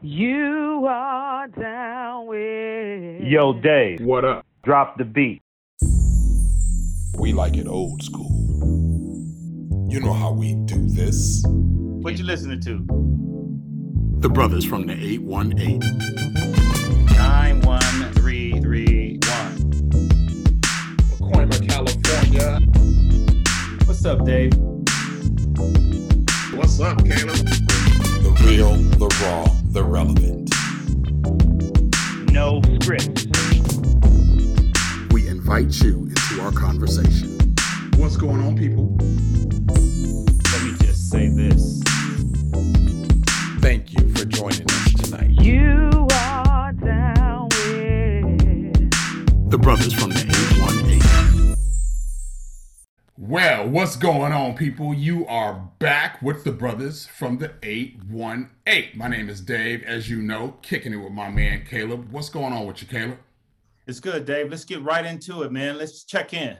You are down with. Yo, Dave, What up? drop the beat. We like it old school. You know how we do this. What you listening to? The brothers from the 818. Nine one three three one. Pacoima, California. What's up, Dave? What's up, Caleb? The real, the raw, the relevant. No script. We invite you into our conversation. What's going on, people? Let me just say this. Thank you for joining us tonight. You are down with. The brothers from the Well, what's going on, people? You are back with the brothers from the 818. My name is Dave, as you know, kicking it with my man Caleb. What's going on with you, Caleb? It's good, Dave. Let's get right into it, man. Let's check in.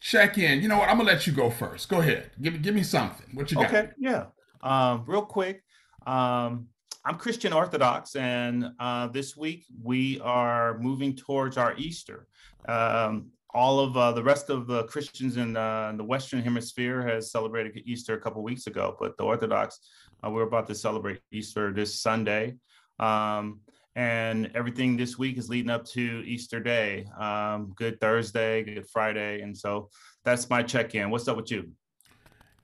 Check in. You know what? I'm gonna let you go first. Go ahead. Give me give me something. What you got? Okay, yeah. Um, real quick, um, I'm Christian Orthodox, and uh, this week we are moving towards our Easter. Um, all of uh, the rest of the Christians in, uh, in the Western Hemisphere has celebrated Easter a couple weeks ago, but the Orthodox, uh, we're about to celebrate Easter this Sunday. Um, and everything this week is leading up to Easter Day, um, Good Thursday, Good Friday. And so that's my check in. What's up with you?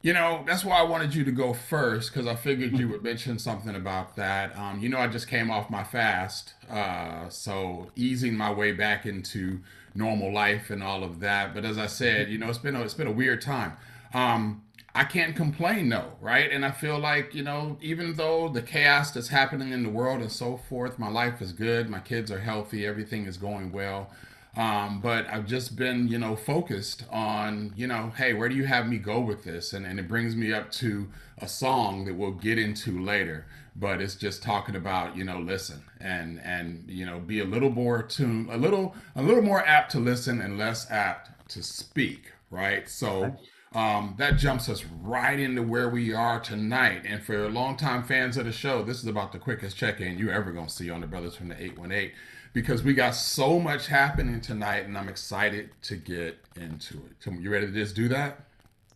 You know, that's why I wanted you to go first because I figured you would mention something about that. Um, you know, I just came off my fast, uh, so easing my way back into normal life and all of that. But as I said, you know, it's been a, it's been a weird time. Um, I can't complain though, right? And I feel like, you know, even though the chaos that's happening in the world and so forth, my life is good, my kids are healthy, everything is going well. Um, but I've just been, you know, focused on, you know, hey, where do you have me go with this? And, and it brings me up to a song that we'll get into later. But it's just talking about, you know, listen and and you know, be a little more tuned, a little a little more apt to listen and less apt to speak, right? So um, that jumps us right into where we are tonight. And for longtime fans of the show, this is about the quickest check-in you ever gonna see on the Brothers from the 818 because we got so much happening tonight, and I'm excited to get into it. So you ready to just do that?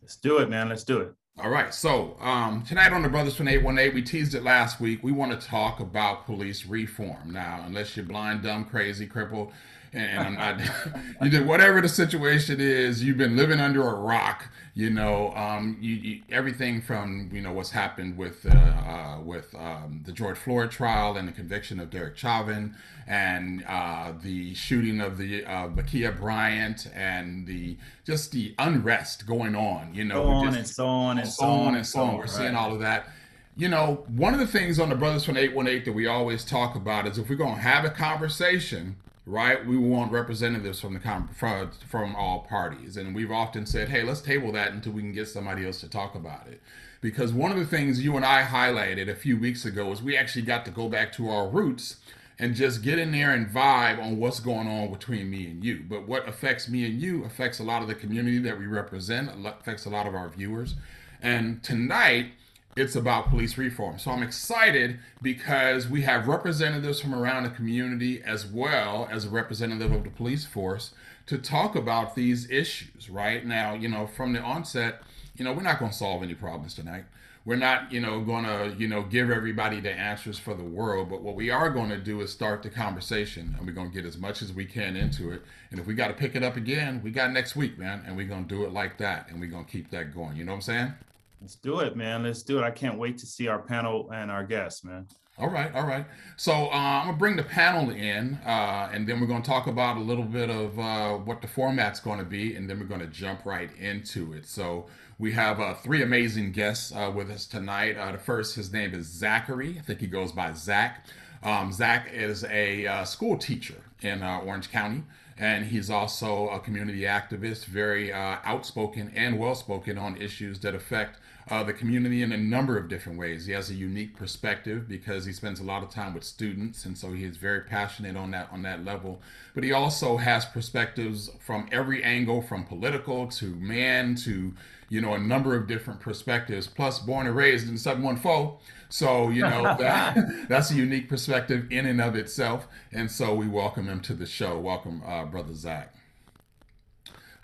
Let's do it, man. Let's do it. All right. So um, tonight on the Brothers from 818, we teased it last week. We want to talk about police reform. Now, unless you're blind, dumb, crazy, crippled, and, I'm not, you did whatever the situation is. You've been living under a rock. You know, um, you, you, everything from you know what's happened with uh, uh, with um, the George Floyd trial and the conviction of Derek Chauvin, and uh, the shooting of the uh, Ma'Khia Bryant, and the just the unrest going on. You know, So on just- and so on and so on and so on. We're seeing all of that. You know, one of the things on the Brothers from 818 that we always talk about is if we're going to have a conversation, right, we want representatives from the from, from all parties. And we've often said, hey, let's table that until we can get somebody else to talk about it. Because one of the things you and I highlighted a few weeks ago is we actually got to go back to our roots and just get in there and vibe on what's going on between me and you. But what affects me and you affects a lot of the community that we represent, affects a lot of our viewers. And tonight, it's about police reform. So I'm excited because we have representatives from around the community as well as a representative of the police force to talk about these issues, right? Now, you know, from the onset, you know, we're not going to solve any problems tonight. We're not, you know, going to, you know, give everybody the answers for the world, but what we are going to do is start the conversation and we're going to get as much as we can into it. And if we got to pick it up again, we got next week, man, and we're going to do it like that and we're going to keep that going. You know what I'm saying? Let's do it, man. Let's do it. I can't wait to see our panel and our guests, man. All right, all right. So uh, I'm gonna bring the panel in, uh, and then we're gonna talk about a little bit of uh, what the format's to be, and then we're gonna jump right into it. So we have uh, three amazing guests uh, with us tonight. Uh, the first, his name is Zachary. I think he goes by Zach. Um, Zach is a school teacher in Orange County, and he's also a community activist, very outspoken and well spoken on issues that affect uh, the community in a number of different ways. He has a unique perspective because he spends a lot of time with students, and so he is very passionate on that on that level. But he also has perspectives from every angle, from political to man to you know a number of different perspectives. Plus, born and raised in 714, so you know that that's a unique perspective in and of itself. And so we welcome him to the show. Welcome, uh, brother Zach.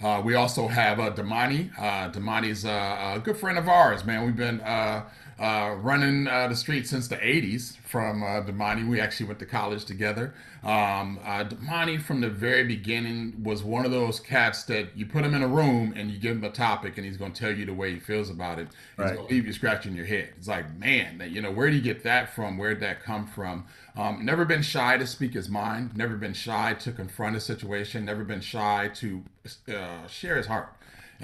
Uh, we also have uh, Damani. Uh, Damani's a, a good friend of ours, man. We've been uh, running uh, the street since the 80s from uh, Damani. We actually went to college together. Um, uh, Damani, from the very beginning, was one of those cats that you put him in a room and you give him a topic and he's going to tell you the way he feels about it. He's Right. going to leave you scratching your head. It's like, man, that, you know, where do you get that from? Where'd that come from? Um, never been shy to speak his mind, never been shy to confront a situation, never been shy to uh, share his heart.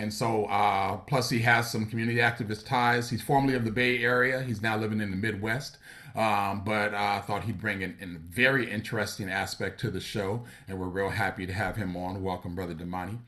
And so, uh, plus he has some community activist ties. He's formerly of the Bay Area. He's now living in the Midwest. Um, but I uh, thought he'd bring an, a very interesting aspect to the show, and we're real happy to have him on. Welcome, Brother Damani.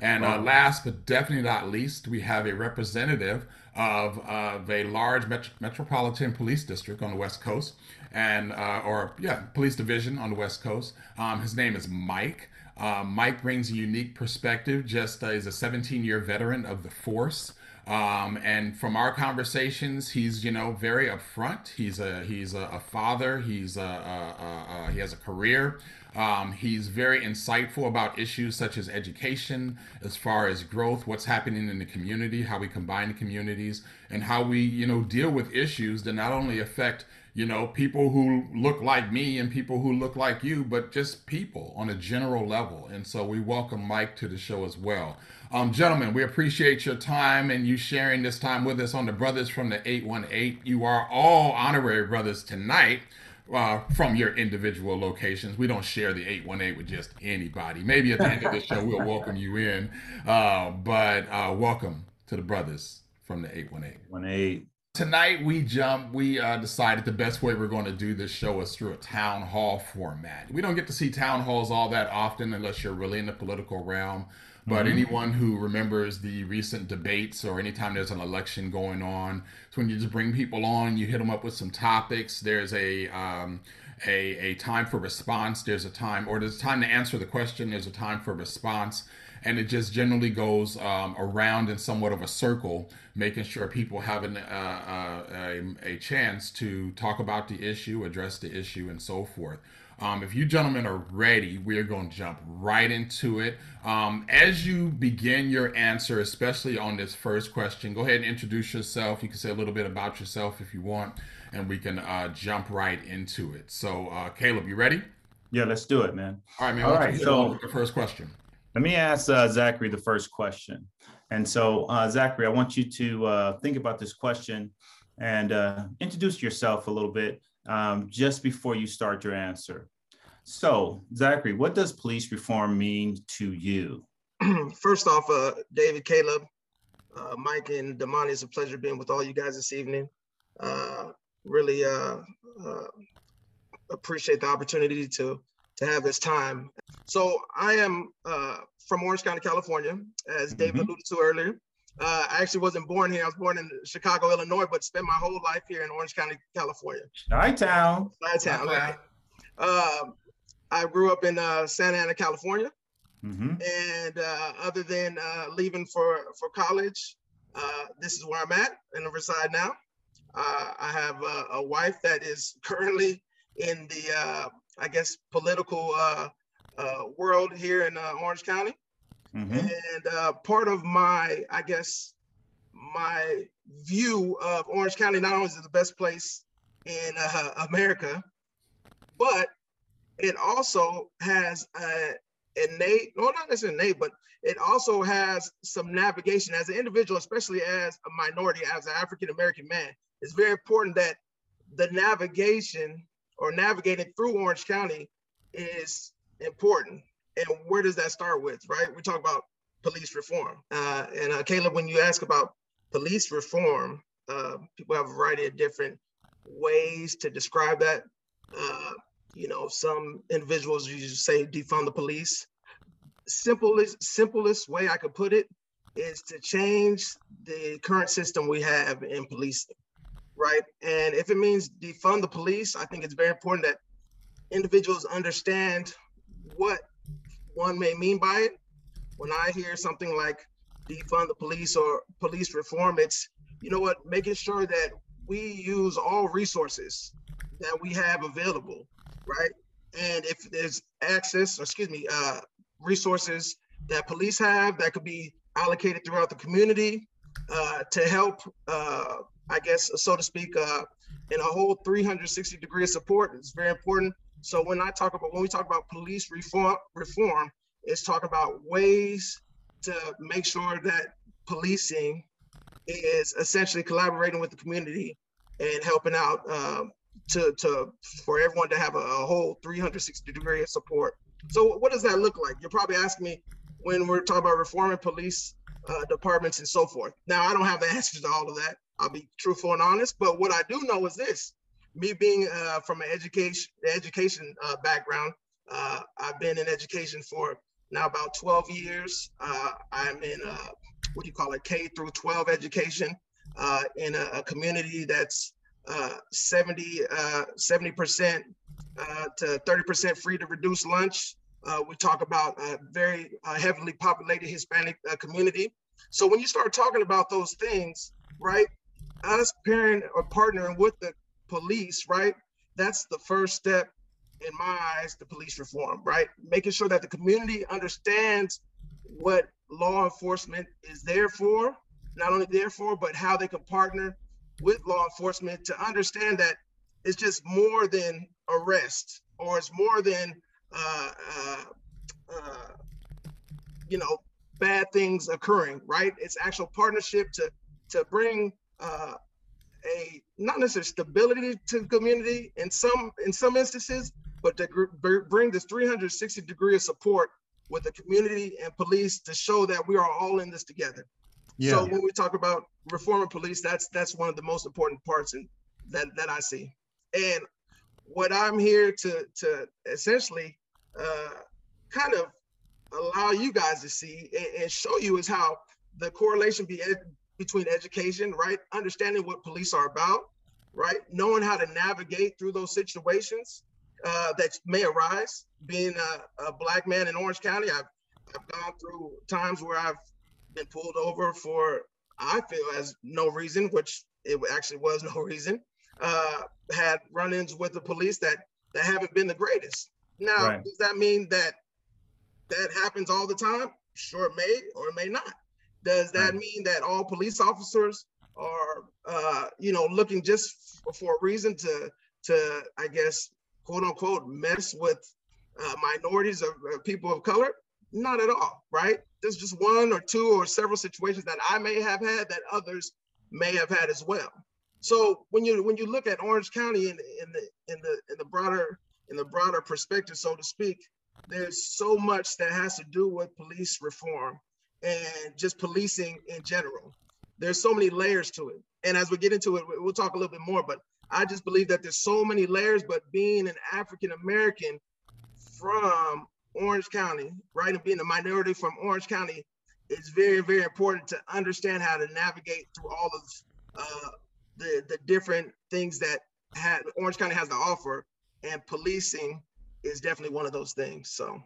And uh, last but definitely not least, we have a representative of, of a large met- metropolitan police district on the West Coast, and uh, or yeah, police division on the West Coast. Um, his name is Mike. Uh, Mike brings a unique perspective. Just uh, is a 17-year veteran of the force. Um, and from our conversations, he's you know very upfront. He's a he's a, a father. He's a, a, a, he has a career. Um, he's very insightful about issues such as education, as far as growth, what's happening in the community, how we combine communities, and how we you know deal with issues that not only affect you know people who look like me and people who look like you, but just people on a general level. And so we welcome Mike to the show as well. Um, gentlemen, we appreciate your time and you sharing this time with us on the Brothers from the 818. You are all honorary brothers tonight uh, from your individual locations. We don't share the 818 with just anybody. Maybe at the end of the show, we'll welcome you in. Uh, but uh, welcome to the Brothers from the 818 One eight. Tonight we jump we uh, decided the best way we're going to do this show is through a town hall format. We don't get to see town halls all that often unless you're really in the political realm but anyone who remembers the recent debates or anytime there's an election going on it's when you just bring people on you hit them up with some topics there's a um, a, a time for response there's a time or there's a time to answer the question there's a time for response and it just generally goes um, around in somewhat of a circle, making sure people have an, uh, uh, a, a chance to talk about the issue, address the issue, and so forth. Um, if you gentlemen are ready, we are going to jump right into it. Um, as you begin your answer, especially on this first question, go ahead and introduce yourself. You can say a little bit about yourself if you want, and we can uh, jump right into it. So, uh, Caleb, you ready? Yeah, let's do it, man. All right, man. All right, you hit us so- the first question. Let me ask uh, Zachary the first question. And so, uh, Zachary, I want you to uh, think about this question and uh, introduce yourself a little bit um, just before you start your answer. So, Zachary, what does police reform mean to you? First off, uh, David, Caleb, uh, Mike, and Damani, it's a pleasure being with all you guys this evening. Really appreciate the opportunity to to have this time. So I am uh, from Orange County, California, as David Mhm. alluded to earlier. Uh, I actually wasn't born here. I was born in Chicago, Illinois, but spent my whole life here in Orange County, California. Chi-town. Chi-town, Okay. right? Um, I grew up in uh, Santa Ana, California hmm and uh, other than uh, leaving for for college, uh, this is where I'm at and I reside now. Uh, I have a, a wife that is currently in the, uh, I guess, political uh, uh, world here in uh, Orange County, hmm and uh, part of my, I guess, my view of Orange County not only is it the best place in uh, America, but it also has a innate, well, not necessarily innate, but it also has some navigation as an individual, especially as a minority, as an African American man. It's very important that the navigation or navigating through Orange County is important. And where does that start with, right? We talk about police reform. Uh, and uh, Caleb, when you ask about police reform, uh, people have a variety of different ways to describe that. Uh, you know, some individuals you say defund the police. Simplest, simplest way I could put it is to change the current system we have in policing, right? And if it means defund the police, I think it's very important that individuals understand what one may mean by it. When I hear something like defund the police or police reform, it's, you know what, making sure that we use all resources that we have available, right? And if there's access, or excuse me, uh, resources that police have that could be allocated throughout the community uh, to help, uh, I guess, so to speak, uh, in a whole 360 degree of support, it's very important. So when I talk about when we talk about police reform, reform, it's talk about ways to make sure that policing is essentially collaborating with the community and helping out um, to to for everyone to have a, a whole 360 degree of support. So what does that look like? You're probably asking me when we're talking about reforming police uh, departments and so forth. Now I don't have the answers to all of that. I'll be truthful and honest, but what I do know is this: me being uh, from an education education uh, background, uh, I've been in education for now about 12 years. Uh, I'm in what do you call it, K through 12 education uh, in a, a community that's uh, 70 uh, 70% uh, to 30% free to reduce lunch. We talk about a very heavily populated Hispanic community. So when you start talking about those things, right, us pairing or partnering with the police, right, that's the first step in my eyes to police reform, right? Making sure that the community understands what law enforcement is there for, not only there for, but how they can partner with law enforcement to understand that it's just more than arrest or it's more than uh, uh, uh, you know bad things occurring right it's actual partnership to to bring uh, a not necessarily stability to the community in some in some instances but to bring this 360 degree of support with the community and police to show that we are all in this together Yeah. so when we talk about reforming police, that's that's one of the most important parts and that that I see. And what I'm here to to essentially uh, kind of allow you guys to see and, and show you is how the correlation be between education, right, understanding what police are about, right, knowing how to navigate through those situations uh, that may arise. Being a, a black man in Orange County, I've I've gone through times where I've been pulled over for I feel as no reason, which it actually was no reason. Uh, had run-ins with the police that that haven't been the greatest. Now, Right. does that mean that that happens all the time? Sure, it may or it may not. Does that mean that all police officers are, uh, you know, looking just for a reason to, to, I guess, quote unquote, mess with uh, minorities or, or people of color? Not at all, right? There's just one or two or several situations that I may have had that others may have had as well. So when you when you look at Orange County in, in the in the in the broader in the broader perspective, so to speak, there's so much that has to do with police reform and just policing in general. There's so many layers to it. And as we get into it, we- we'll talk a little bit more, but I just believe that there's so many layers, but being an African American from Orange County, right, and being a minority from Orange County, it's very, very important to understand how to navigate through all of uh, the the different things that had Orange County has to offer, and policing is definitely one of those things. So.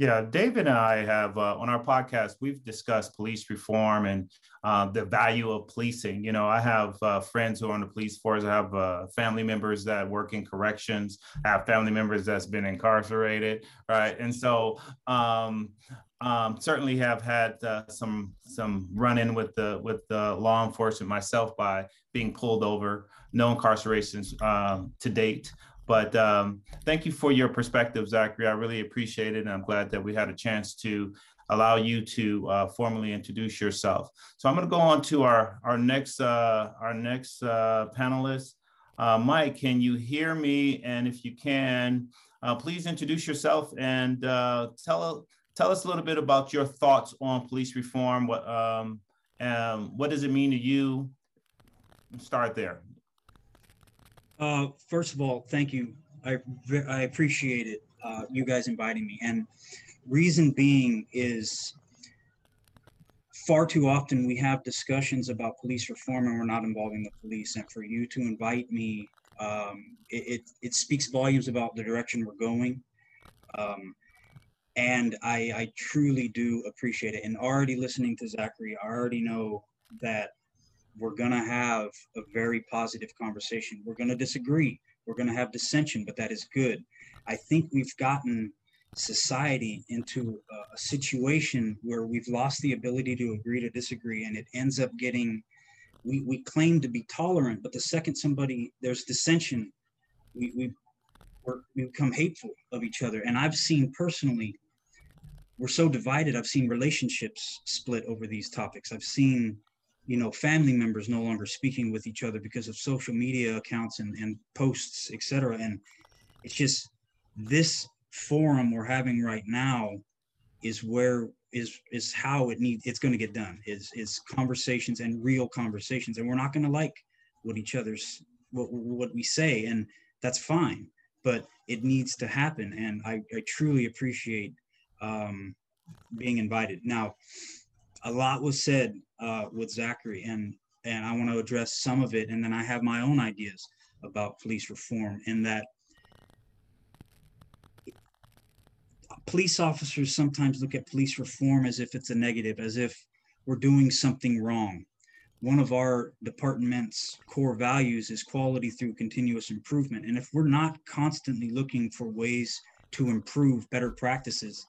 Yeah, David and I have uh, on our podcast, we've discussed police reform and uh, the value of policing. You know, I have uh, friends who are on the police force. I have uh, family members that work in corrections. I have family members that's been incarcerated, right? And so, um, um, certainly have had uh, some some run in with the with the law enforcement myself by being pulled over. No incarcerations um, to date. But um, thank you for your perspective, Zachary. I really appreciate it. And I'm glad that we had a chance to allow you to uh, formally introduce yourself. So I'm going to go on to our, our next, uh, our next uh, panelist. Uh, Mike, can you hear me? And if you can, uh, please introduce yourself and uh, tell, tell us a little bit about your thoughts on police reform. What, um, um, what does it mean to you? Start there. Uh, first of all, thank you. I I appreciate it. Uh, you guys inviting me, and reason being is far too often we have discussions about police reform and we're not involving the police. And for you to invite me, um, it, it, it speaks volumes about the direction we're going. Um, and I, I truly do appreciate it. And already listening to Zachary, I already know that we're going to have a very positive conversation. We're going to disagree. We're going to have dissension, but that is good. I think we've gotten society into a, situation where we've lost the ability to agree to disagree, and it ends up getting. We, we claim to be tolerant, but the second somebody there's dissension, we, we we become hateful of each other. And I've seen personally, we're so divided. I've seen relationships split over these topics. I've seen, you know, family members no longer speaking with each other because of social media accounts and, and posts, etc. And it's just this forum we're having right now is where is is how it needs it's going to get done is is conversations and real conversations. And we're not going to like what each other's what, what we say and that's fine but it needs to happen. And i, I truly appreciate um, being invited. Now a lot was said uh, with zachary and and i want to address some of it and then i have my own ideas about police reform in that police officers sometimes look at police reform as if it's a negative, as if we're doing something wrong. One of our department's core values is quality through continuous improvement. And if we're not constantly looking for ways to improve better practices,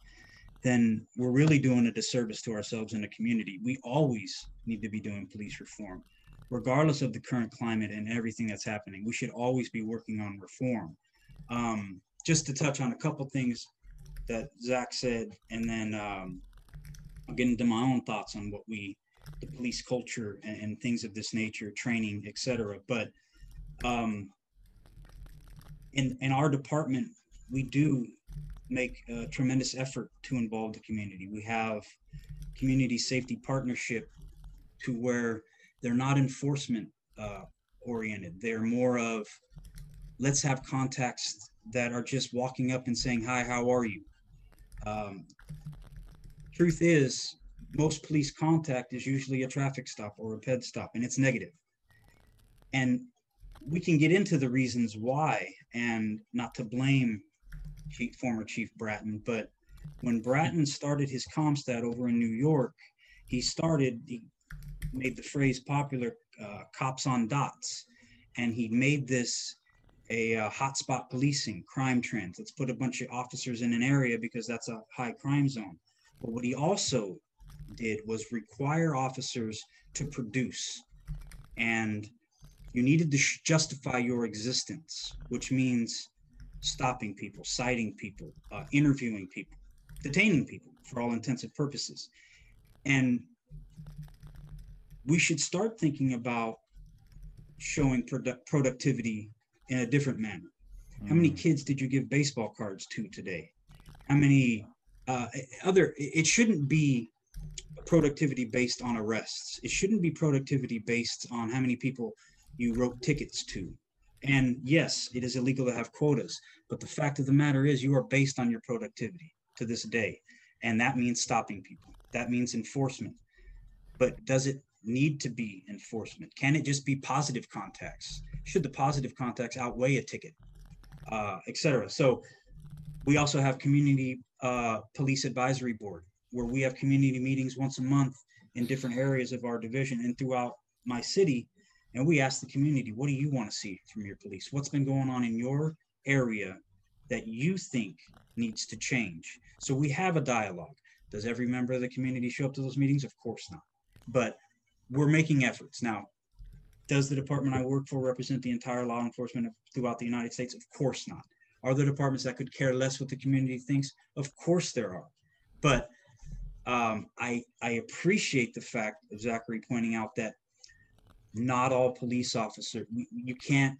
then we're really doing a disservice to ourselves and the community. We always need to be doing police reform, regardless of the current climate and everything that's happening. We should always be working on reform. Um, just to touch on a couple things that Zach said, and then um, I'll get into my own thoughts on what we, the police culture and, and things of this nature, training, etc. But um, in in our department, we do make a tremendous effort to involve the community. We have community safety partnership to where they're not enforcement uh, oriented. They're more of let's have contacts that are just walking up and saying, Hi, how are you? Um, truth is, most police contact is usually a traffic stop or a ped stop, and it's negative. And we can get into the reasons why, and not to blame Chief, former Chief Bratton, but when Bratton started his CompStat over in New York, he started, he made the phrase popular, uh, cops on dots. And he made this a uh, hotspot policing, crime trends. Let's put a bunch of officers in an area because that's a high crime zone. But what he also did was require officers to produce. And you needed to justify your existence, which means stopping people, citing people, uh, interviewing people, detaining people for all intents and purposes. And we should start thinking about showing produ- productivity in a different manner. How many kids did you give baseball cards to today? How many uh, other? It shouldn't be productivity based on arrests. It shouldn't be productivity based on how many people you wrote tickets to. And yes, it is illegal to have quotas, but the fact of the matter is, you are based on your productivity to this day. And that means stopping people, that means enforcement. But does it need to be enforcement? Can it just be positive contacts? Should the positive contacts outweigh a ticket, uh, et cetera? So we also have community uh, police advisory board where we have community meetings once a month in different areas of our division and throughout my city. And we ask the community, what do you want to see from your police? What's been going on in your area that you think needs to change? So we have a dialogue. Does every member of the community show up to those meetings? Of course not. But we're making efforts. Now, does the department I work for represent the entire law enforcement throughout the United States? Of course not. Are there departments that could care less what the community thinks? Of course there are. But um, I I appreciate the fact of Zachary pointing out that not all police officers you can't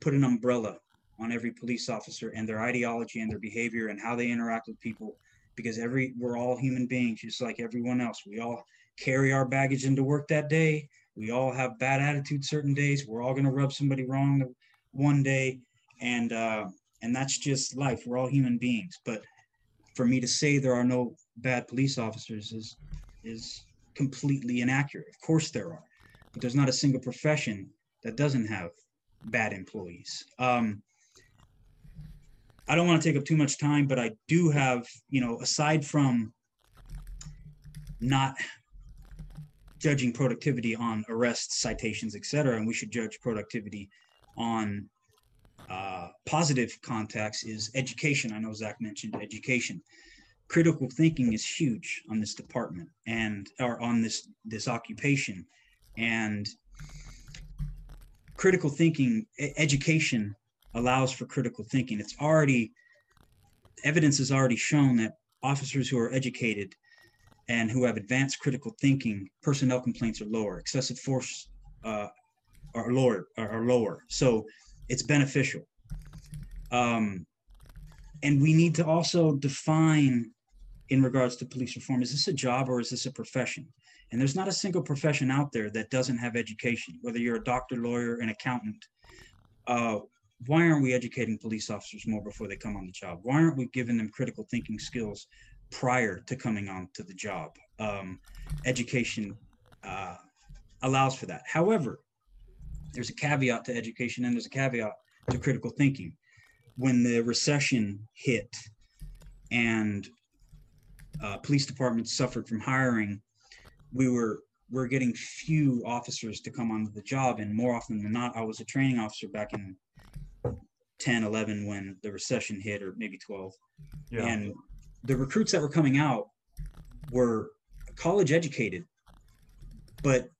put an umbrella on every police officer and their ideology and their behavior and how they interact with people because every we're all human beings just like everyone else. We all carry our baggage into work that day. We all have bad attitudes certain days. We're all going to rub somebody wrong one day. And uh, and that's just life. We're all human beings. But for me to say there are no bad police officers is is completely inaccurate. Of course there are, but there's not a single profession that doesn't have bad employees. Um, I don't want to take up too much time, but I do have, you know, aside from not judging productivity on arrests, citations, et cetera, and we should judge productivity on uh, positive contacts is education. I know Zach mentioned education. Critical thinking is huge on this department and or on this this occupation, and critical thinking education allows for critical thinking. It's already evidence has already shown that officers who are educated and who have advanced critical thinking, personnel complaints are lower, excessive force uh, are lower are lower. So it's beneficial. Um, and we need to also define in regards to police reform? Is this a job or is this a profession? And there's not a single profession out there that doesn't have education whether you're a doctor lawyer an accountant. Uh, why aren't we educating police officers more before they come on the job? Why aren't we giving them critical thinking skills prior to coming on to the job? Um, education uh, allows for that. However there's a caveat to education and there's a caveat to critical thinking. When the recession hit and uh, police departments suffered from hiring, we were we're getting few officers to come onto the job, and more often than not, I was a training officer back in 10, 11 when the recession hit, or maybe 12. Yeah. And the recruits that were coming out were college educated, but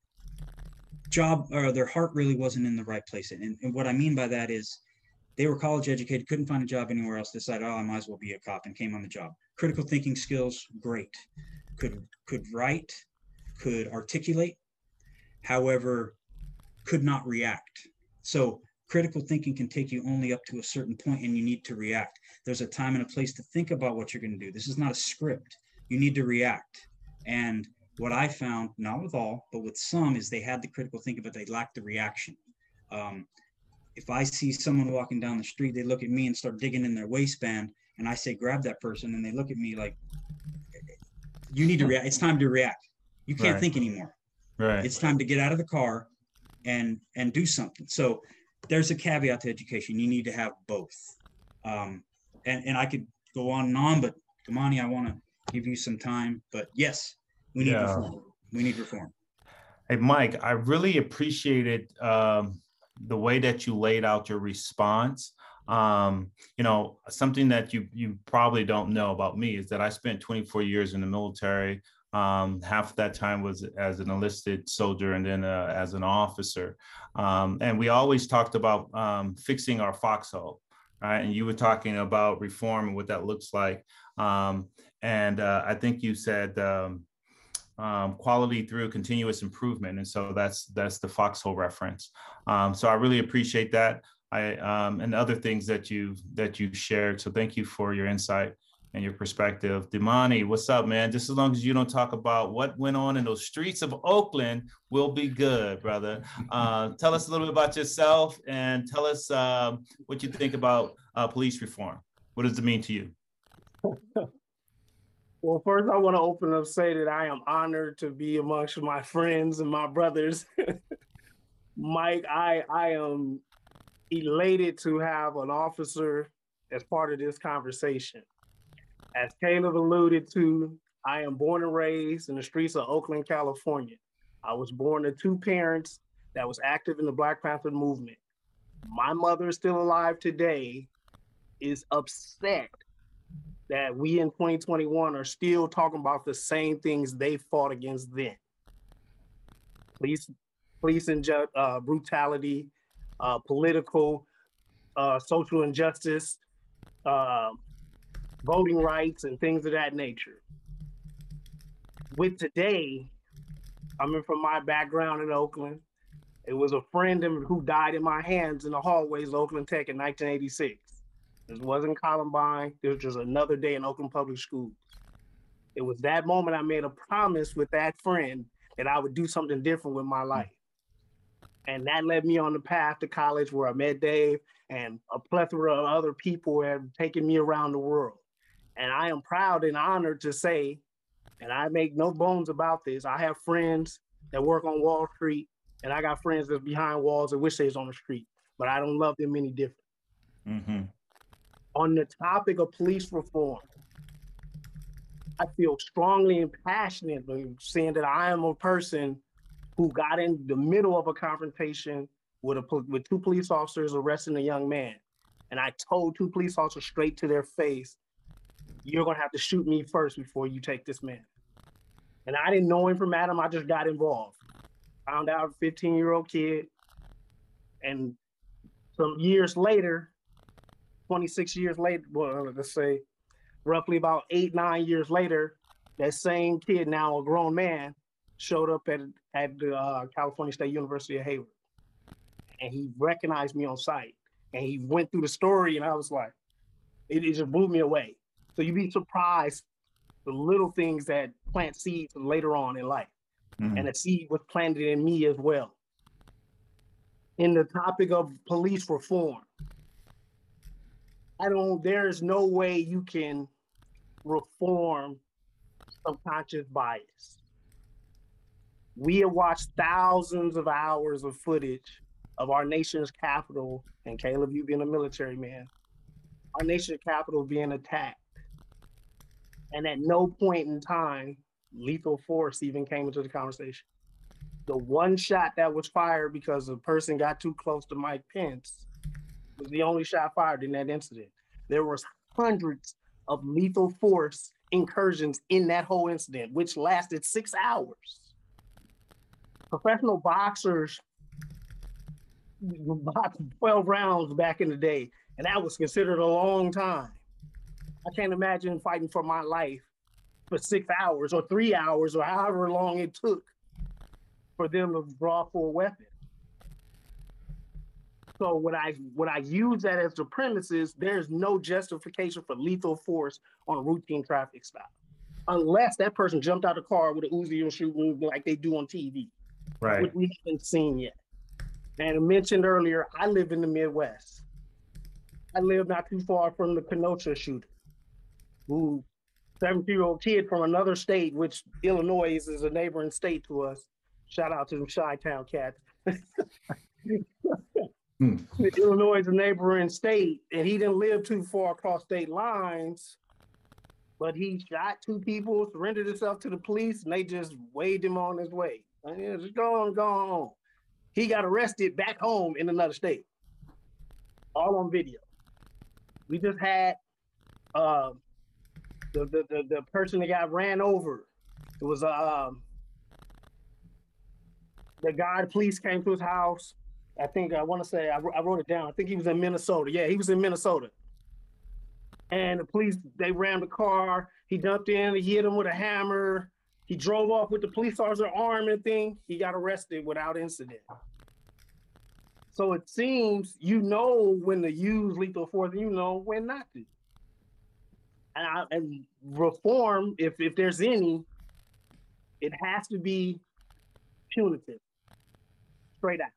job or their heart really wasn't in the right place. And, and what I mean by that is they were college educated, couldn't find a job anywhere else, decided, oh, I might as well be a cop and came on the job. Critical thinking skills, great. Could could write, could articulate, however, could not react. So critical thinking can take you only up to a certain point and you need to react. There's a time and a place to think about what you're going to do. This is not a script. You need to react. And what I found, not with all, but with some, is they had the critical thinking, but they lacked the reaction. Um, if I see someone walking down the street, they look at me and start digging in their waistband, and I say, grab that person, and they look at me like, you need to react. It's time to react. You can't Right. think anymore. Right. It's time to get out of the car and and do something. So there's a caveat to education. You need to have both. Um, and and I could go on and on, but Kamani, I want to give you some time. But yes, we need Yeah. reform. We need reform. Hey, Mike, I really appreciated um, the way that you laid out your response. Um, you know, something that you you probably don't know about me is that I spent 24 years in the military. Um, half of that time was as an enlisted soldier and then uh, as an officer. Um, and we always talked about um, fixing our foxhole, right? And you were talking about reform and what that looks like. Um, and uh, I think you said um, quality through continuous improvement, and so that's that's the foxhole reference. Um, so I really appreciate that. I um, and other things that you that you shared. So thank you for your insight and your perspective. Damani, what's up, man? Just as long as you don't talk about what went on in those streets of Oakland, we'll be good, brother. Uh, tell us a little bit about yourself and tell us um, what you think about uh, police reform. What does it mean to you? Well, first, I want to open up say that I am honored to be amongst my friends and my brothers. Mike, I I am elated to have an officer as part of this conversation. As Caleb alluded to, I am born and raised in the streets of Oakland, California. I was born to two parents that was active in the Black Panther movement. My mother is still alive today, is upset that we in 2021 are still talking about the same things they fought against then. Police, police inju- uh, brutality, uh, political, uh, social injustice, uh, voting rights, and things of that nature. With today, coming from my background in Oakland, it was a friend who died in my hands in the hallways of Oakland Tech in 1986. This wasn't Columbine. It was just another day in Oakland Public Schools. It was that moment I made a promise with that friend that I would do something different with my life. And that led me on the path to college where I met Dave and a plethora of other people have taken me around the world. And I am proud and honored to say And I make no bones about this. I have friends that work on Wall Street, and I got friends that's behind walls that wish they was on the street, but I don't love them any different. Mm-hmm. On the topic of police reform, I feel strongly and passionately saying that I am a person who got in the middle of a confrontation with a with two police officers arresting a young man, and I told two police officers straight to their face, "You're gonna have to shoot me first before you take this man." And I didn't know him from Adam. I just got involved. Found out a 15 year old kid, and some years later, 26 years later, well, let's say roughly about eight, nine years later, that same kid, now a grown man, showed up at, at the uh, California State University of Hayward. And he recognized me on sight. And he went through the story, and I was like, it, it just blew me away. So you'd be surprised the little things that plant seeds later on in life. Mhm. And a seed was planted in me as well. In the topic of police reform, I don't, there's no way you can reform subconscious bias. We have watched thousands of hours of footage of our nation's capital, and Caleb, you being a military man, our nation's capital being attacked. And at no point in time, lethal force even came into the conversation. The one shot that was fired because a person got too close to Mike Pence was the only shot fired in that incident. There was hundreds of lethal force incursions in that whole incident, which lasted six hours. Professional boxers boxed 12 rounds back in the day, and that was considered a long time. I can't imagine fighting for my life for six hours or three hours or however long it took for them to draw for a weapon. So when I when I use that as the premise is there's no justification for lethal force on a routine traffic stop, unless that person jumped out of the car with an Uzi and shooting like they do on TV, Right. which we haven't seen yet. And I mentioned earlier, I live in the Midwest. I live not too far from the Kenosha shooter, who 17-year-old kid from another state, which Illinois is, is a neighboring state to us. Shout out to them Chi-Town cats. Hmm. Illinois is a neighboring state, and he didn't live too far across state lines. But he shot two people, surrendered himself to the police, and they just waved him on his way. And he was go on, go on. He got arrested back home in another state, all on video. We just had uh, the, the the the person that got ran over. It was um the guy. The police came to his house. I think I want to say I, I wrote it down. I think he was in Minnesota. Yeah, he was in Minnesota. And the police they ran the car. He jumped in. He hit him with a hammer. He drove off with the police officer arm and thing. He got arrested without incident. So it seems you know when to use lethal force, you know when not to. And, I, and reform, if if there's any, it has to be punitive, straight out.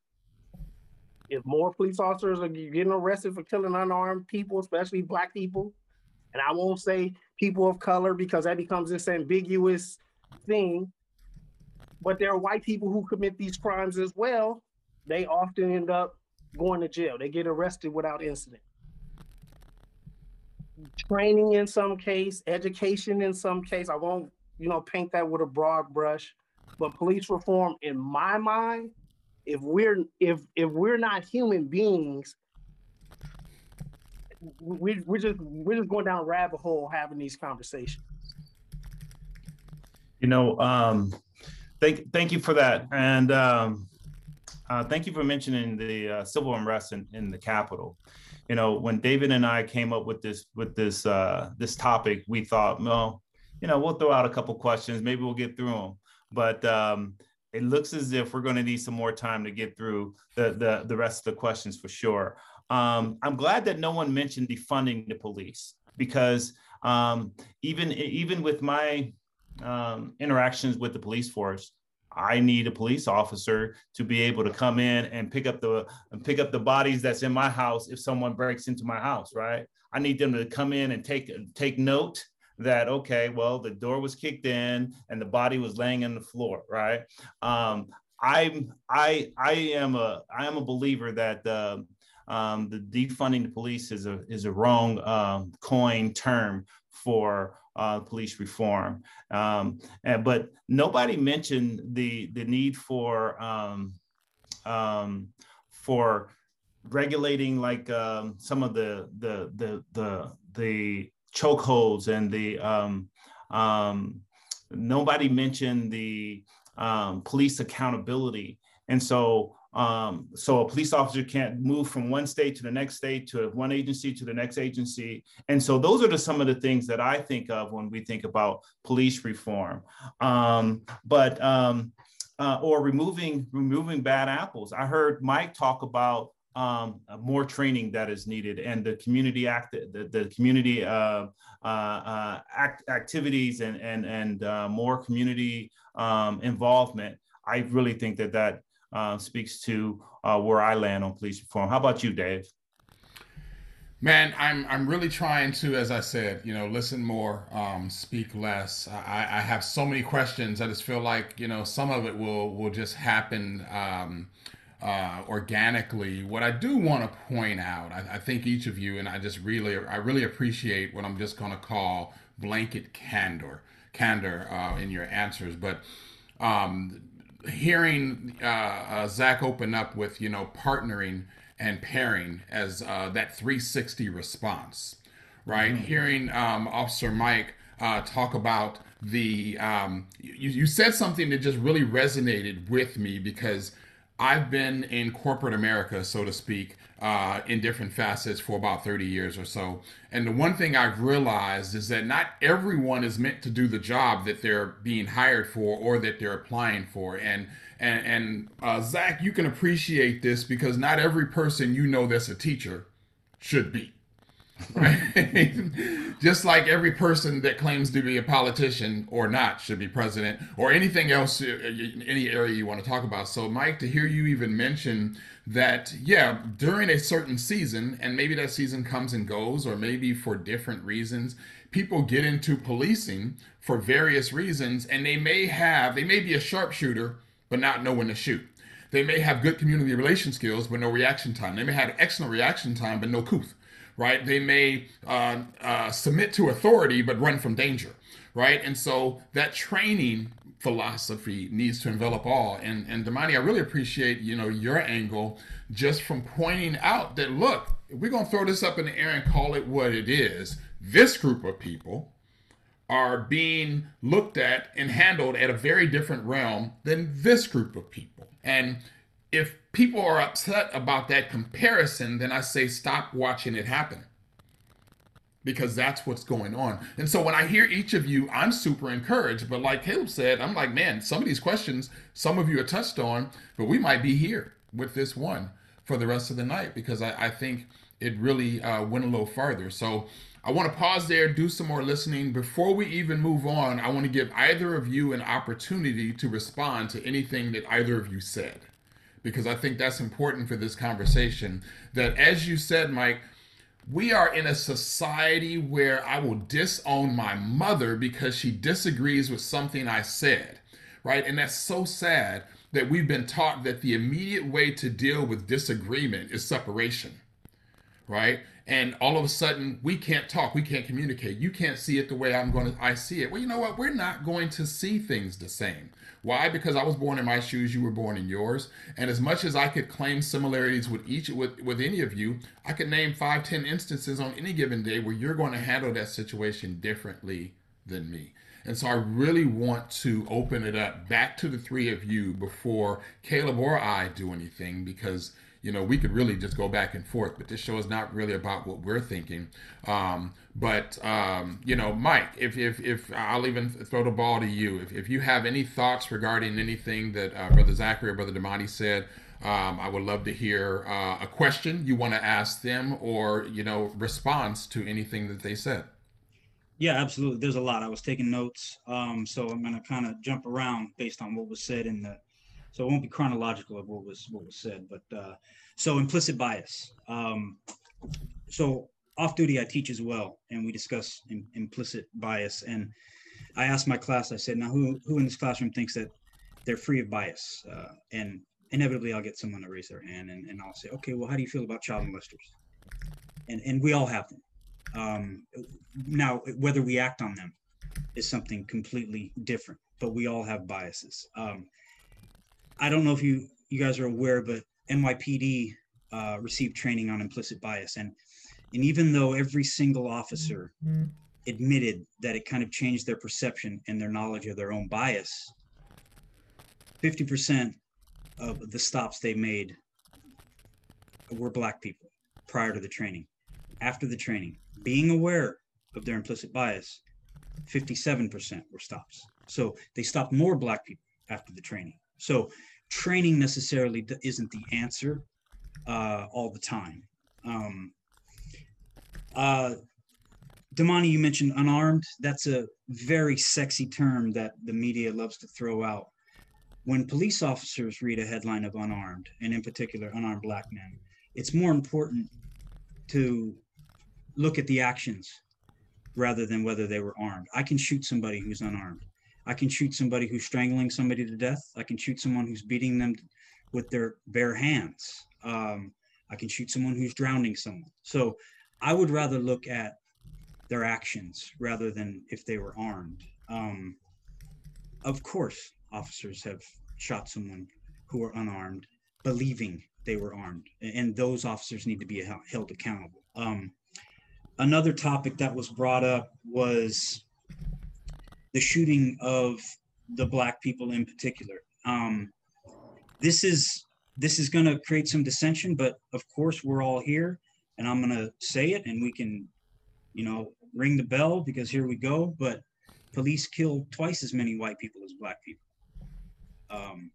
If more police officers are getting arrested for killing unarmed people, especially black people, and I won't say people of color because that becomes this ambiguous thing, but there are white people who commit these crimes as well. They often end up going to jail. They get arrested without incident. Training in some case, education in some case. I won't, you know, paint that with a broad brush, but police reform, in my mind, if we're if if we're not human beings, we we're just we're just going down rabbit hole having these conversations. You know, um, thank thank you for that, and um, uh, thank you for mentioning the uh, civil unrest in, in the capital. You know, when David and I came up with this with this uh, this topic, we thought, well, you know, we'll throw out a couple questions, maybe we'll get through them, but um, it looks as if we're going to need some more time to get through the the, the rest of the questions for sure. Um, I'm glad that no one mentioned defunding the police because um, even even with my um, interactions with the police force, I need a police officer to be able to come in and pick up the pick up the bodies that's in my house if someone breaks into my house, right? I need them to come in and take take note that okay, well, the door was kicked in and the body was laying on the floor, right? Um, I'm I I am a I am a believer that uh, um, the defunding the police is a is a wrong um, coin term for uh, police reform. Um, and, but nobody mentioned the the need for um, um, for regulating like some of the the the the the chokeholds and the um, um, nobody mentioned the um, police accountability. And so um, so a police officer can't move from one state to the next state to one agency to the next agency. And so those are the, some of the things that i think of when we think about police reform. Um, but um, uh, or removing removing bad apples. I heard mike talk about um, more training that is needed and the community act the, the community uh, uh, uh, act, activities and and and uh, more community um, involvement i really think that that uh, speaks to where i land on police reform how about you dave Man, I'm I'm really trying to, as I said, you know, listen more, um, speak less. I, I have so many questions. I just feel like you know some of it will will just happen um, uh, organically. What I do want to point out, I, I, think each of you, and I just really, I really appreciate what I'm just going to call blanket candor, candor uh, in your answers. But um, hearing uh, uh Zach open up with, you know, partnering and pairing as uh, that 360 response, right? Mm-hmm. Hearing um, Officer Mike uh, talk about the, um, you, you said something that just really resonated with me because I've been in corporate America, so to speak, uh, in different facets for about 30 years or so. And the one thing I've realized is that not everyone is meant to do the job that they're being hired for or that they're applying for. And and, and uh, Zach, you can appreciate this because not every person you know that's a teacher should be. Just like every person that claims to be a politician or not should be president or anything else, uh, any area you want to talk about. So, Mike, to hear you even mention that, yeah, during a certain season, and maybe that season comes and goes, or maybe for different reasons, people get into policing for various reasons, and they may have, they may be a sharpshooter, but not know when to shoot. They may have good community relation skills, but no reaction time. They may have excellent reaction time, but no couth right? They may uh, uh, submit to authority but run from danger, right? And so that training philosophy needs to envelop all. And and Damani, I really appreciate you know your angle just from pointing out that look, we're gonna throw this up in the air and call it what it is. This group of people are being looked at and handled at a very different realm than this group of people. And if people are upset about that comparison, then I say stop watching it happen. Because that's what's going on. And so when I hear each of you, I'm super encouraged. But like Caleb said, I'm like, man, some of these questions, some of you are touched on, but we might be here with this one for the rest of the night because I, I think it really uh, went a little farther. So I want to pause there, do some more listening. Before we even move on, I want to give either of you an opportunity to respond to anything that either of you said because I think that's important for this conversation. That, as you said, Mike, we are in a society where I will disown my mother because she disagrees with something I said, right? And that's so sad that we've been taught that the immediate way to deal with disagreement is separation, right? And all of a sudden, we can't talk, we can't communicate. You can't see it the way I'm going to I see it. Well, you know what? We're not going to see things the same. Why? Because I was born in my shoes, you were born in yours. And as much as I could claim similarities with each with, with any of you, I could name five, ten instances on any given day where you're going to handle that situation differently than me. And so I really want to open it up back to the three of you before Caleb or I do anything because you know, we could really just go back and forth, but this show is not really about what we're thinking. Um, but um, you know, Mike, if, if if I'll even throw the ball to you, if, if you have any thoughts regarding anything that uh, Brother Zachary or Brother Damani said, um, I would love to hear uh, a question you want to ask them, or you know, response to anything that they said. Yeah, absolutely. There's a lot. I was taking notes, um, so I'm going to kind of jump around based on what was said in the so it won't be chronological of what was what was said. But uh, so implicit bias. Um, so off duty, I teach as well, and we discuss im- implicit bias. And I asked my class, I said, now who who in this classroom thinks that they're free of bias? Uh, and inevitably, I'll get someone to raise their hand, and, and I'll say, okay, well, how do you feel about child molesters? And and we all have them. Um, now, whether we act on them is something completely different, but we all have biases. Um, I don't know if you you guys are aware, but NYPD uh, received training on implicit bias, and and even though every single officer admitted that it kind of changed their perception and their knowledge of their own bias, fifty percent of the stops they made were black people prior to the training. After the training, being aware of their implicit bias, 57% were stops. So they stopped more black people after the training. So training necessarily isn't the answer uh, all the time. Um, uh, Damani, you mentioned unarmed. That's a very sexy term that the media loves to throw out. When police officers read a headline of unarmed, and in particular unarmed black men, it's more important to look at the actions rather than whether they were armed. I can shoot somebody who's unarmed. I can shoot somebody who's strangling somebody to death. I can shoot someone who's beating them with their bare hands. Um, I can shoot someone who's drowning someone. So I would rather look at their actions rather than if they were armed. Um, of course, officers have shot someone who are unarmed, believing they were armed, and those officers need to be held accountable. Um, another topic that was brought up was the shooting of the black people in particular. Um, this is this is going to create some dissension, but of course we're all here, and I'm going to say it, and we can, you know, ring the bell because here we go. But police killed twice as many white people as black people. Um,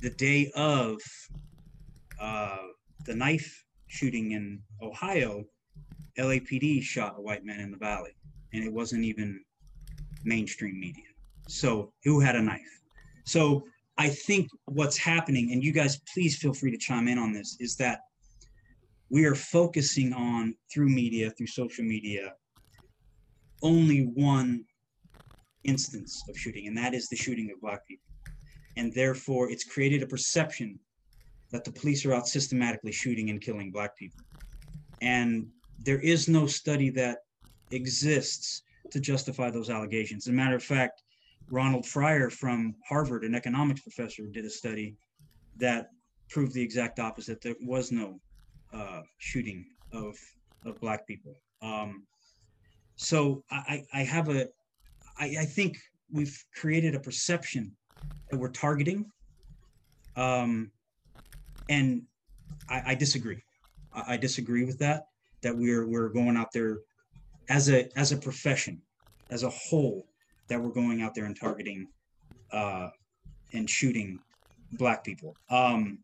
the day of uh, the knife shooting in Ohio, LAPD shot a white man in the valley, and it wasn't even mainstream media. So, who had a knife? So, I think what's happening, and you guys please feel free to chime in on this, is that we are focusing on through media, through social media, only one instance of shooting, and that is the shooting of black people. And therefore, it's created a perception that the police are out systematically shooting and killing black people. And there is no study that exists to justify those allegations. As a matter of fact, Roland Fryer from Harvard, an economics professor, did a study that proved the exact opposite. There was no uh, shooting of of black people. Um, so I, I have a, I, I think we've created a perception that we're targeting, um, and I, I disagree. I, I disagree with that. That we're we're going out there as a as a profession, as a whole, that we're going out there and targeting uh, and shooting black people. Um,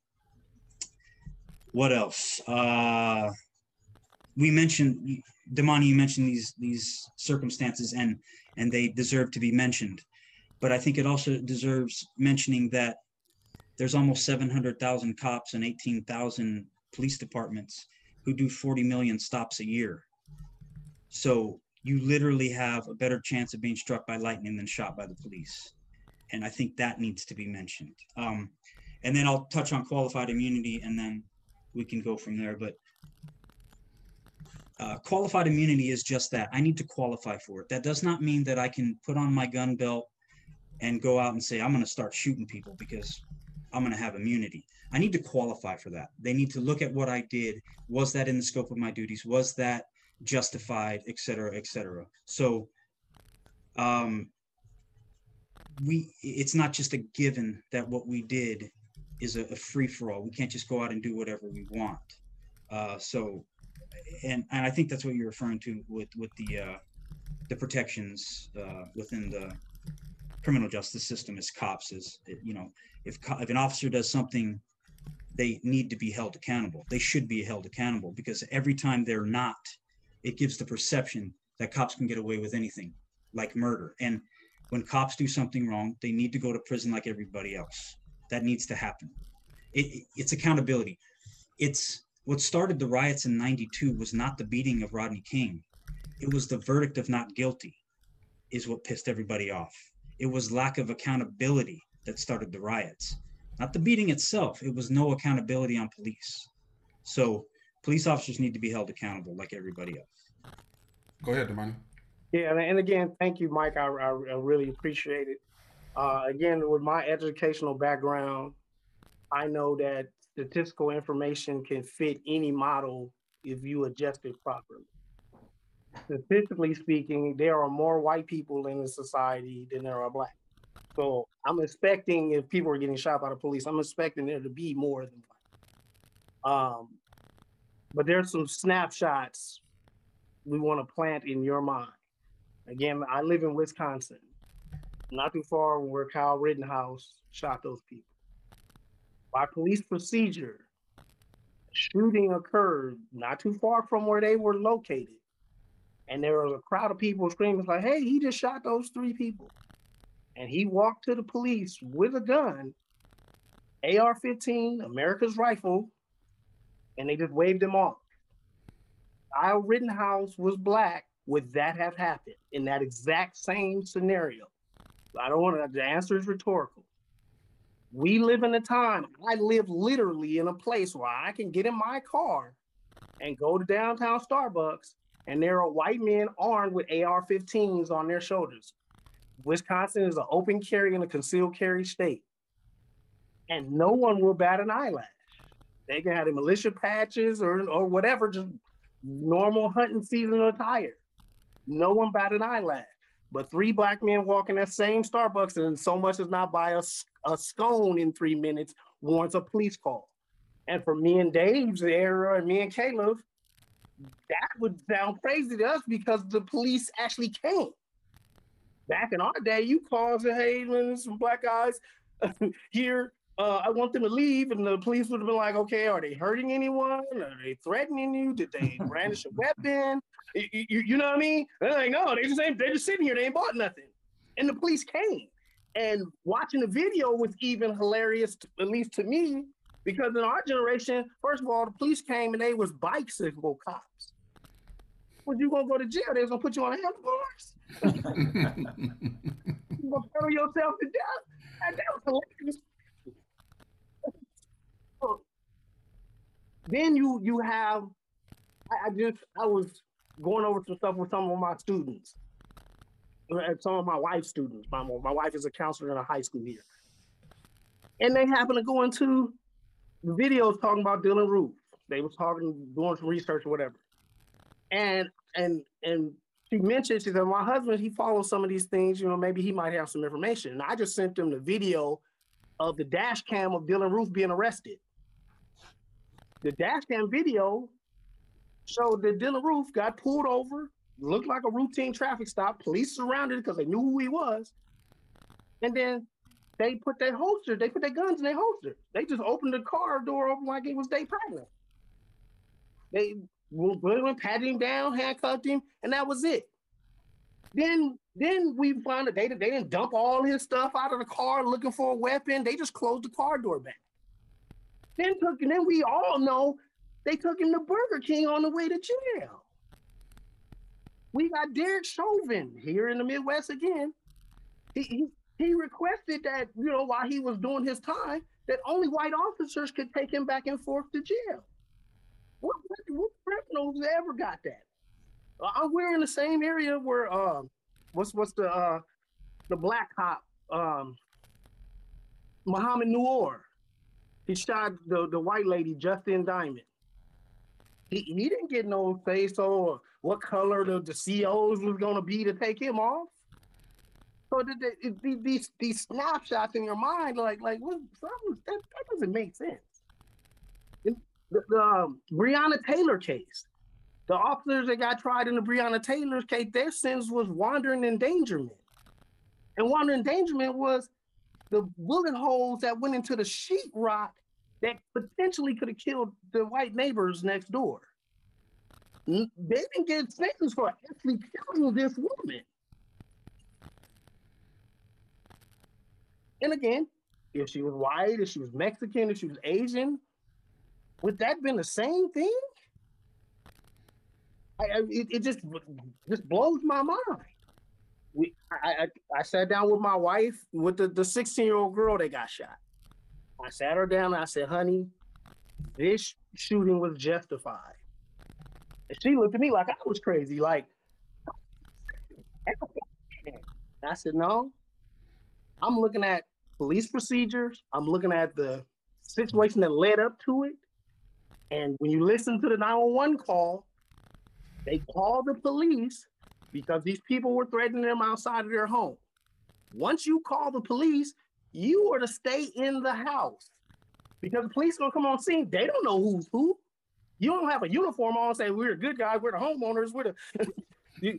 what else? Uh, we mentioned Damani. You mentioned these these circumstances, and and they deserve to be mentioned. But I think it also deserves mentioning that there's almost 700,000 cops and 18,000 police departments who do 40 million stops a year. So you literally have a better chance of being struck by lightning than shot by the police. And I think that needs to be mentioned. Um, and then I'll touch on qualified immunity and then we can go from there. But uh, qualified immunity is just that. I need to qualify for it. That does not mean that I can put on my gun belt and go out and say, I'm going to start shooting people because I'm going to have immunity. I need to qualify for that. They need to look at what I did. Was that in the scope of my duties? Was that justified, et cetera, et cetera. So um, we it's not just a given that what we did is a, a free for all. We can't just go out and do whatever we want. Uh, so and, and I think that's what you're referring to with with the uh, the protections uh, within the criminal justice system as cops is you know if if an officer does something they need to be held accountable they should be held accountable because every time they're not it gives the perception that cops can get away with anything like murder and when cops do something wrong they need to go to prison like everybody else that needs to happen it, it- it's accountability it's What started the riots in 92 was not the beating of Rodney King. It was the verdict of not guilty, is what pissed everybody off. It was lack of accountability that started the riots, not the beating itself. It was no accountability on police. So police officers need to be held accountable like everybody else. Go ahead, Damani. Yeah, and- and again, thank you, Mike. I, I, I really appreciate it. Uh, again, with my educational background, I know that statistical information can fit any model if you adjust it properly. Statistically speaking, there are more white people in the society than there are black. So I'm expecting if people are getting shot by the police, I'm expecting there to be more than white. Um, but there's some snapshots we want to plant in your mind. Again, I live in Wisconsin, not too far from where Kyle Rittenhouse shot those people. By police procedure, shooting occurred not too far from where they were located. And there was a crowd of people screaming, like, hey, he just shot those three people. And he walked to the police with a gun, AR 15, America's rifle, and they just waved him off. Kyle Rittenhouse was black. Would that have happened in that exact same scenario? I don't want to, the answer is rhetorical. We live in a time, I live literally in a place where I can get in my car and go to downtown Starbucks, and there are white men armed with AR 15s on their shoulders. Wisconsin is an open carry and a concealed carry state. And no one will bat an eyelash. They can have the militia patches or, or whatever, just normal hunting season attire. No one bat an eyelash. But three black men walk in that same Starbucks and so much as not buy a, a scone in three minutes warrants a police call. And for me and Dave's era and me and Caleb, that would sound crazy to us because the police actually came. Back in our day, you call and say, hey, some black guys here. Uh, I want them to leave. And the police would have been like, okay, are they hurting anyone? Are they threatening you? Did they brandish a weapon? You, you, you know what I mean? They're like, no, they just ain't, they're just sitting here. They ain't bought nothing. And the police came. And watching the video was even hilarious, t- at least to me, because in our generation, first of all, the police came and they was bicycle cops. Well, you gonna go to jail? They was gonna put you on a handlebars. You gonna pedal yourself to death? And that was hilarious. So, then you you have I, I just I was going over some stuff with some of my students, uh, some of my wife's students. My my wife is a counselor in a high school here, and they happen to go into the videos talking about Dylann Roof. They was talking, doing some research or whatever, and and and she mentioned she said my husband he follows some of these things. You know, maybe he might have some information. And I just sent them the video of the dash cam of Dylann Roof being arrested. The dash cam video showed that Dylann Roof got pulled over, looked like a routine traffic stop. Police surrounded because they knew who he was. And then they put their holster, they put their guns in their holster. They just opened the car door open like it was day pregnant. They went, patted him down, handcuffed him, and that was it. Then then we found that they, they didn't dump all his stuff out of the car looking for a weapon. They just closed the car door back. Then took and then we all know they took him to Burger King on the way to jail. We got Derek Chauvin here in the Midwest again. He, he he requested that, you know, while he was doing his time, that only white officers could take him back and forth to jail. What, what, criminals ever got that? Uh, we're in the same area where um, what's what's the uh, the black cop um, Mohamed Noor. He shot the, the white lady Justin Diamond. He, he didn't get no say so what color the, the COs was gonna be to take him off. So the, the, the- these these snapshots in your mind, like like what something- that, that doesn't make sense. The, the um, Breonna Taylor case, the officers that got tried in the Breonna Taylor case, their sentence was wandering endangerment, and wandering endangerment was the bullet holes that went into the sheetrock that potentially could have killed the white neighbors next door. They didn't get sentenced for actually killing this woman. And again, if she was white, if she was Mexican, if she was Asian, would that been the same thing? I, I it, it just just blows my mind. We I, I I sat down with my wife with the the 16 year old girl that got shot. I sat her down and I said, honey, this shooting was justified. And she looked at me like I was crazy, like I said, no. I'm looking at police procedures. I'm looking at the situation that led up to it. And when you listen to the 911 call, they called the police because these people were threatening them outside of their home. Once you call the police, you are to stay in the house because the police gonna come on scene. They don't know who's who. You don't have a uniform on. Say we're the good guys. We're the homeowners. We're the. you,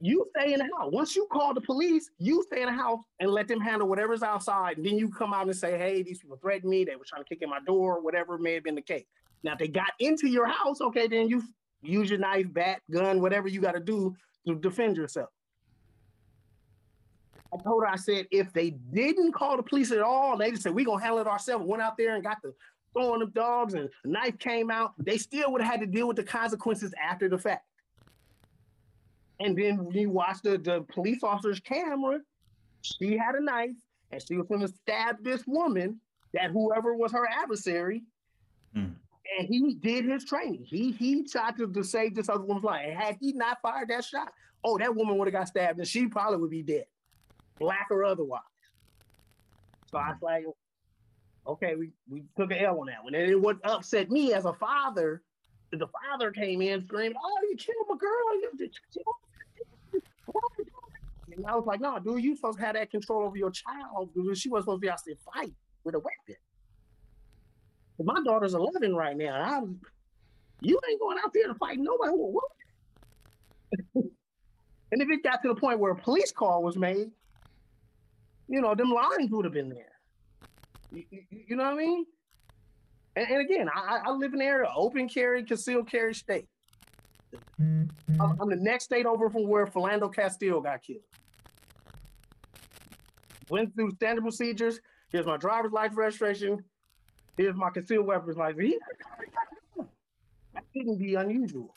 you stay in the house. Once you call the police, you stay in the house and let them handle whatever's outside. And then you come out and say, hey, these people threatened me. They were trying to kick in my door, whatever may have been the case. Now, if they got into your house, okay, then you use your knife, bat, gun, whatever you got to do to defend yourself. I told her, I said, if they didn't call the police at all, they just said, we're going to handle it ourselves, went out there and got the throwing the dogs and a knife came out, they still would have had to deal with the consequences after the fact. And then you watch the, the police officer's camera, she had a knife and she was going to stab this woman that whoever was her adversary. Mm. And he did his training. He he tried to, to save this other woman's life. And had he not fired that shot, oh, that woman would have got stabbed and she probably would be dead, black or otherwise. So I was mm-hmm. like, okay, we, we took an L on that one. And it what upset me as a father, the father came in screaming, oh, you killed my girl. And I was like, no, dude, you supposed to have that control over your child. Dude. She wasn't supposed to be out there fight with a weapon. My daughter's 11 right now. I'm, you ain't going out there to fight nobody and if it got to the point where a police call was made, you know, them lines would have been there. You, you, you know what I mean? And, and again, I, I, live in an area open carry, concealed carry state. I'm, I'm, the next state over from where Philando Castile got killed. Went through standard procedures. Here's my driver's license registration. Here's my concealed weapons license. That shouldn't be unusual.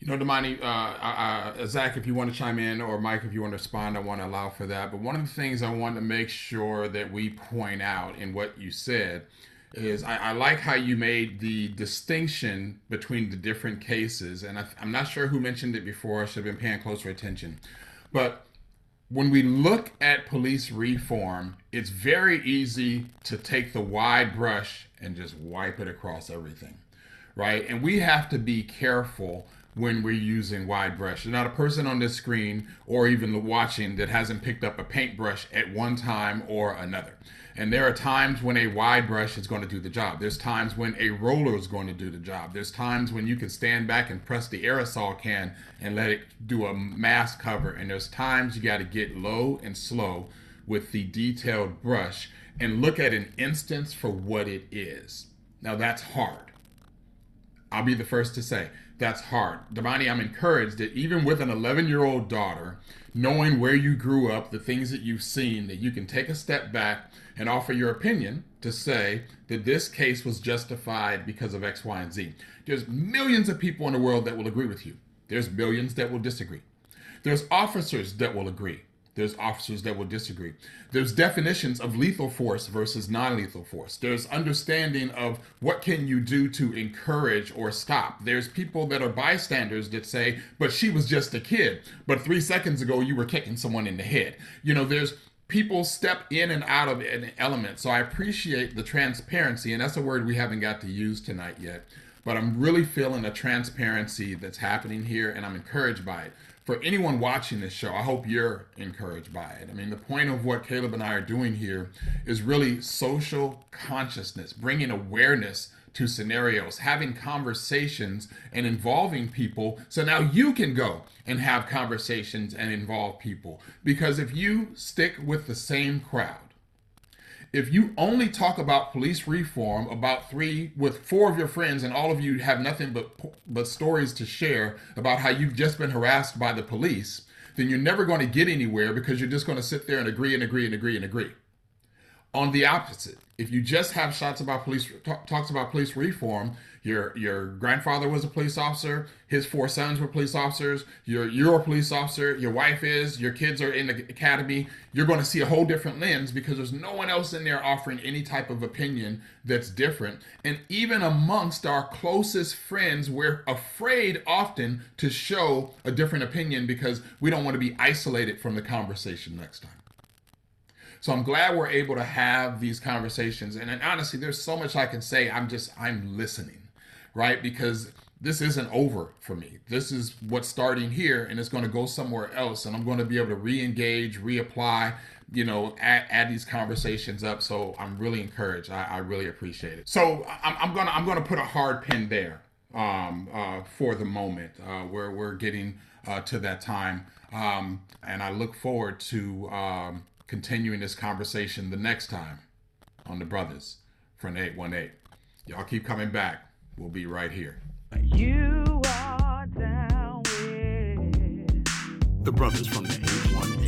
You know, Damani, uh, uh, Zach, if you want to chime in, or Mike, if you want to respond, I want to allow for that. But one of the things I want to make sure that we point out in what you said is I, I like how you made the distinction between the different cases. And I, I'm not sure who mentioned it before. I should have been paying closer attention. But when we look at police reform, it's very easy to take the wide brush and just wipe it across everything, right? And we have to be careful when we're using wide brush. There's not a person on this screen or even watching that hasn't picked up a paintbrush at one time or another. And there are times when a wide brush is going to do the job. There's times when a roller is going to do the job. There's times when you can stand back and press the aerosol can and let it do a mask cover. And there's times you got to get low and slow with the detailed brush and look at an instance for what it is. Now that's hard. I'll be the first to say that's hard. Damani, I'm encouraged that even with an 11 year old daughter, knowing where you grew up, the things that you've seen, that you can take a step back and offer your opinion to say that this case was justified because of X, Y, and Z. There's millions of people in the world that will agree with you. There's millions that will disagree. There's officers that will agree. There's officers that will disagree. There's definitions of lethal force versus non-lethal force. There's understanding of what can you do to encourage or stop. There's people that are bystanders that say, but she was just a kid. But three seconds ago, you were kicking someone in the head. You know, there's people step in and out of an element. So I appreciate the transparency, and that's a word we haven't got to use tonight yet. But I'm really feeling a transparency that's happening here, and I'm encouraged by it for anyone watching this show, I hope you're encouraged by it. I mean, the point of what Caleb and I are doing here is really social consciousness, bringing awareness to scenarios, having conversations and involving people. So now you can go and have conversations and involve people. Because if you stick with the same crowd, if you only talk about police reform about three with four of your friends and all of you have nothing but but stories to share about how you've just been harassed by the police then you're never going to get anywhere because you're just going to sit there and agree and agree and agree and agree on the opposite. If you just have shots about police talks about police reform, your your grandfather was a police officer, his four sons were police officers, you're you're a police officer, your wife is, your kids are in the academy, you're going to see a whole different lens because there's no one else in there offering any type of opinion that's different. And even amongst our closest friends, we're afraid often to show a different opinion because we don't want to be isolated from the conversation next time. So I'm glad we're able to have these conversations. And, and honestly, there's so much I can say. I'm just, I'm listening, right? Because this isn't over for me. This is what's starting here and it's going to go somewhere else. And I'm going to be able to re engage, reapply, you know, add, add, these conversations up. So I'm really encouraged. I, I really appreciate it. So I'm, I'm, gonna I'm gonna put a hard pin there um, uh, for the moment uh, where we're getting uh, to that time. Um, and I look forward to um, continuing this conversation the next time on the Brothers from 818. Y'all keep coming back. We'll be right here. You are down with the Brothers from the 818.